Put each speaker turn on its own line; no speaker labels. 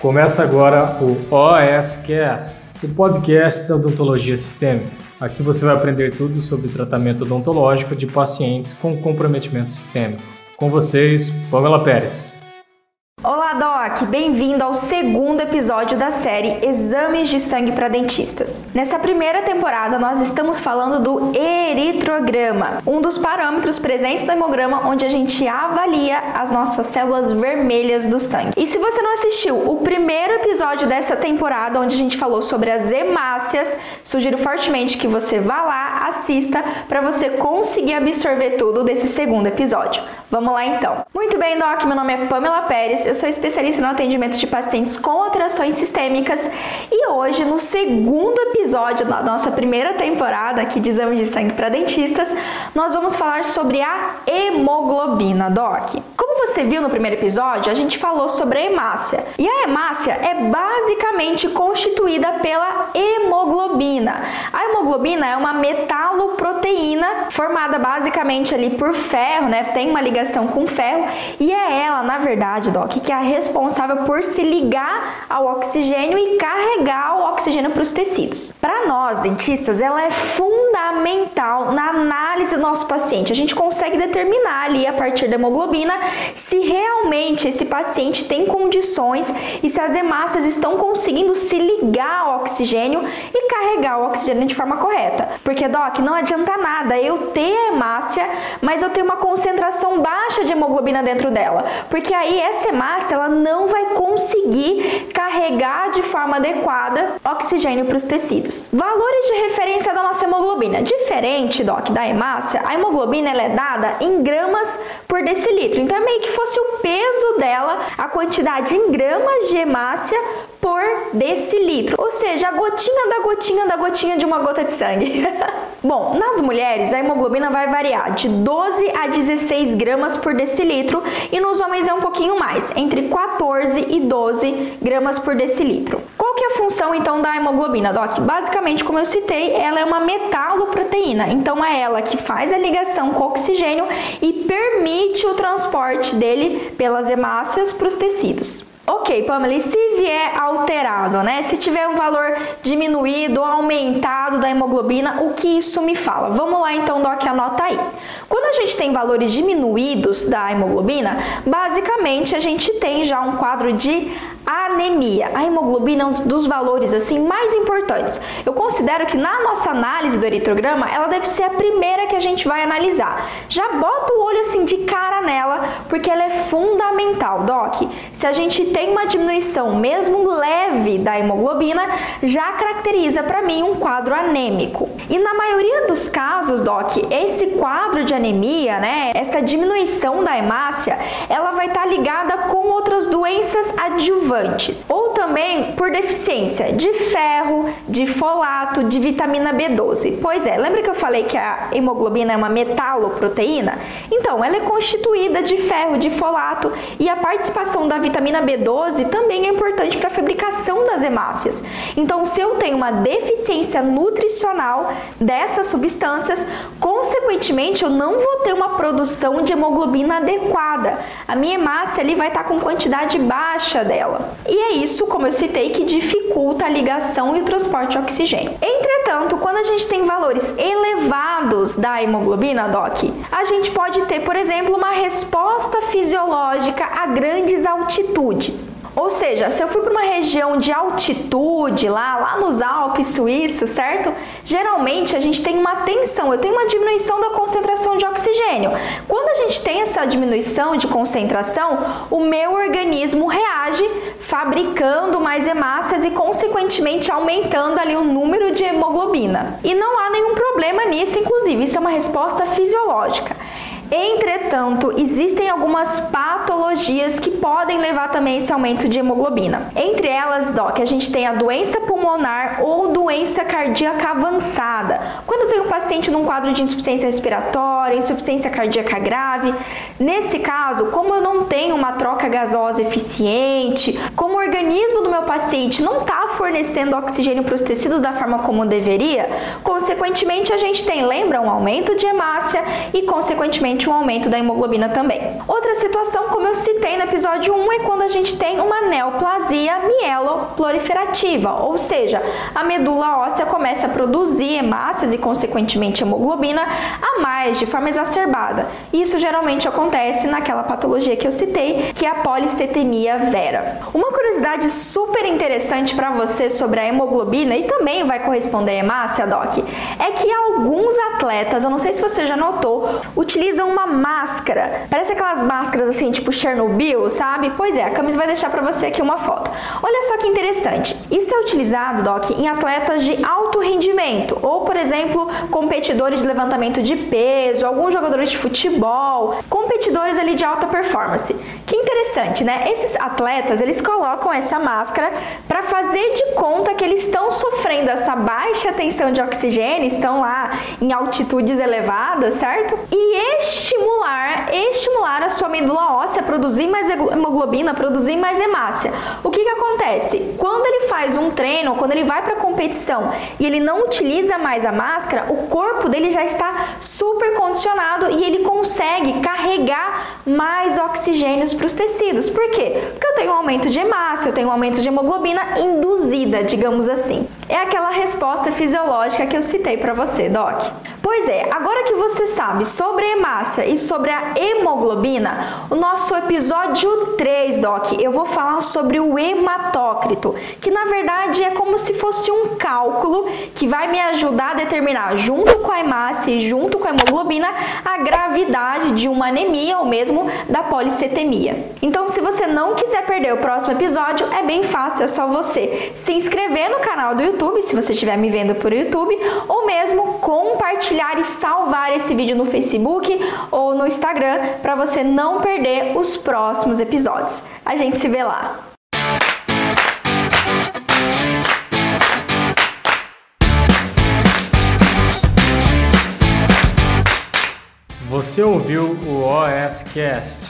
Começa agora o OSCast, o podcast da odontologia sistêmica. Aqui você vai aprender tudo sobre tratamento odontológico de pacientes com comprometimento sistêmico. Com vocês, Pamela Pérez.
Olá, Doc! Bem-vindo ao segundo episódio da série Exames de Sangue para Dentistas. Nessa primeira temporada, nós estamos falando do eritrograma, um dos parâmetros presentes no hemograma onde a gente avalia as nossas células vermelhas do sangue. E se você não assistiu o primeiro episódio dessa temporada, onde a gente falou sobre as hemácias, sugiro fortemente que você vá lá, assista, para você conseguir absorver tudo desse segundo episódio. Vamos lá então. Muito bem, Doc, meu nome é Pamela Pérez eu sou especialista no atendimento de pacientes com alterações sistêmicas e hoje, no segundo episódio da nossa primeira temporada aqui de exames de sangue para dentistas, nós vamos falar sobre a hemoglobina, Doc. Como você viu no primeiro episódio, a gente falou sobre a hemácia. E a hemácia é basicamente constituída pela hemoglobina. A hemoglobina é uma metaloproteína formada basicamente ali por ferro, né? Tem uma ligação com ferro e é ela, na verdade, Doc, que é a responsável por se ligar ao oxigênio e carregar o oxigênio para os tecidos. Para nós, dentistas, ela é fundamental na análise do nosso paciente. A gente consegue determinar ali a partir da hemoglobina se realmente esse paciente tem condições e se as hemácias estão conseguindo se ligar ao oxigênio e carregar o oxigênio de forma correta. Porque, Doc, não adianta nada eu ter hemácia, mas eu ter uma concentração baixa de hemoglobina dentro dela. Porque aí essa hemácia ela não vai conseguir carregar de forma adequada oxigênio para os tecidos. Valores de referência da nossa hemoglobina. Diferente, Doc, da hemácia, a hemoglobina ela é dada em gramas por decilitro. Então é meio que fosse o peso dela, a quantidade em gramas de hemácia por decilitro, ou seja, a gotinha da gotinha da gotinha de uma gota de sangue. Bom, nas mulheres a hemoglobina vai variar de 12 a 16 gramas por decilitro e nos homens é um pouquinho mais, entre 14 e 12 gramas por decilitro. Qual que é a função então da hemoglobina, Doc? Basicamente, como eu citei, ela é uma metaloproteína, então é ela que faz a ligação com o oxigênio e permite o transporte dele pelas hemácias para os tecidos. Ok, Pamela, e se vier alterado, né? Se tiver um valor diminuído ou aumentado da hemoglobina, o que isso me fala? Vamos lá então, Doc, anota aí. Quando a gente tem valores diminuídos da hemoglobina, basicamente a gente tem já um quadro de anemia. A hemoglobina é um dos valores assim mais importantes. Eu considero que na nossa análise do eritrograma, ela deve ser a primeira que a gente vai analisar. Já bota o olho assim de cara nela, porque ela é fundamental, doc. Se a gente tem uma diminuição mesmo leve da hemoglobina, já caracteriza para mim um quadro anêmico. E na maioria dos casos, doc, esse quadro de anemia, né, essa diminuição da hemácia, ela vai estar tá ligada com outras doenças adjuvantes ou também por deficiência de ferro, de folato, de vitamina B12. Pois é, lembra que eu falei que a hemoglobina é uma metaloproteína? Então, ela é constituída de ferro, de folato e a participação da vitamina B12 também é importante para a fabricação das hemácias. Então, se eu tenho uma deficiência nutricional dessas substâncias, consequentemente eu não vou ter uma produção de hemoglobina adequada. A minha hemácia ali vai estar com quantidade baixa dela. E é isso, como eu citei, que dificulta a ligação e o transporte de oxigênio. Entretanto, quando a gente tem valores elevados da hemoglobina, DOC, a gente pode ter, por exemplo, uma resposta fisiológica a grandes altitudes. Ou seja, se eu fui para uma região de altitude, lá, lá nos Alpes suíços, certo? Geralmente a gente tem uma tensão, eu tenho uma diminuição da concentração de oxigênio. Quando a gente tem essa diminuição de concentração, o meu organismo reage fabricando mais hemácias e consequentemente aumentando ali o número de hemoglobina. E não há nenhum problema nisso, inclusive, isso é uma resposta fisiológica. Entretanto, existem algumas patologias que podem levar também esse aumento de hemoglobina. Entre elas, Doc, a gente tem a doença pulmonar ou doença cardíaca avançada. Quando tem um paciente num quadro de insuficiência respiratória, insuficiência cardíaca grave, nesse caso, como eu não tenho uma troca gasosa eficiente, como organismo do meu paciente não está fornecendo oxigênio para os tecidos da forma como deveria, consequentemente a gente tem, lembra, um aumento de hemácia e consequentemente um aumento da hemoglobina também. Outra situação, como eu citei no episódio 1, é quando a gente tem uma neoplasia mieloproliferativa, ou seja, a medula óssea começa a produzir hemácias e consequentemente hemoglobina a mais de forma exacerbada. Isso geralmente acontece naquela patologia que eu citei, que é a policetemia vera. Uma curiosidade super interessante para você sobre a hemoglobina e também vai corresponder a hemácia, Doc, é que alguns atletas, eu não sei se você já notou, utilizam uma máscara. Parece aquelas máscaras assim, tipo Chernobyl, sabe? Pois é, a Camis vai deixar para você aqui uma foto. Olha só que interessante. Isso é utilizado, Doc, em atletas de alto rendimento, ou por exemplo, competidores de levantamento de peso, alguns jogadores de futebol, competidores ali de alta performance. Que interessante, né? Esses atletas, eles colocam essa máscara para fazer de conta que eles estão sofrendo essa baixa tensão de oxigênio, estão lá em altitudes elevadas, certo? E estimular, estimular a sua medula óssea a produzir mais hemoglobina, produzir mais hemácia. O que que acontece? Quando ele faz um treino, quando ele vai para competição e ele não utiliza mais a máscara, o corpo dele já está super condicionado e ele consegue carregar mais oxigênios para os tecidos. Por quê? Porque eu tenho um aumento de hemácia, eu tenho um aumento de hemoglobina induzida, digamos assim. É aquela resposta fisiológica que eu citei para você, Doc. Pois é, agora que você sabe sobre a hemácia e sobre a hemoglobina, o nosso episódio 3, Doc, eu vou falar sobre o hematócrito, que na verdade é como se fosse um cálculo que vai me ajudar a determinar, junto com a hemácia e junto com a hemoglobina, a gravidade de uma anemia ou mesmo da policetemia. Então, se você não quiser perder o próximo episódio, é bem fácil, é só você se inscrever no canal do YouTube, se você estiver me vendo por YouTube, ou mesmo compartilhar e salvar esse vídeo no Facebook ou no Instagram para você não perder os próximos episódios. A gente se vê lá.
Você ouviu o OSCast,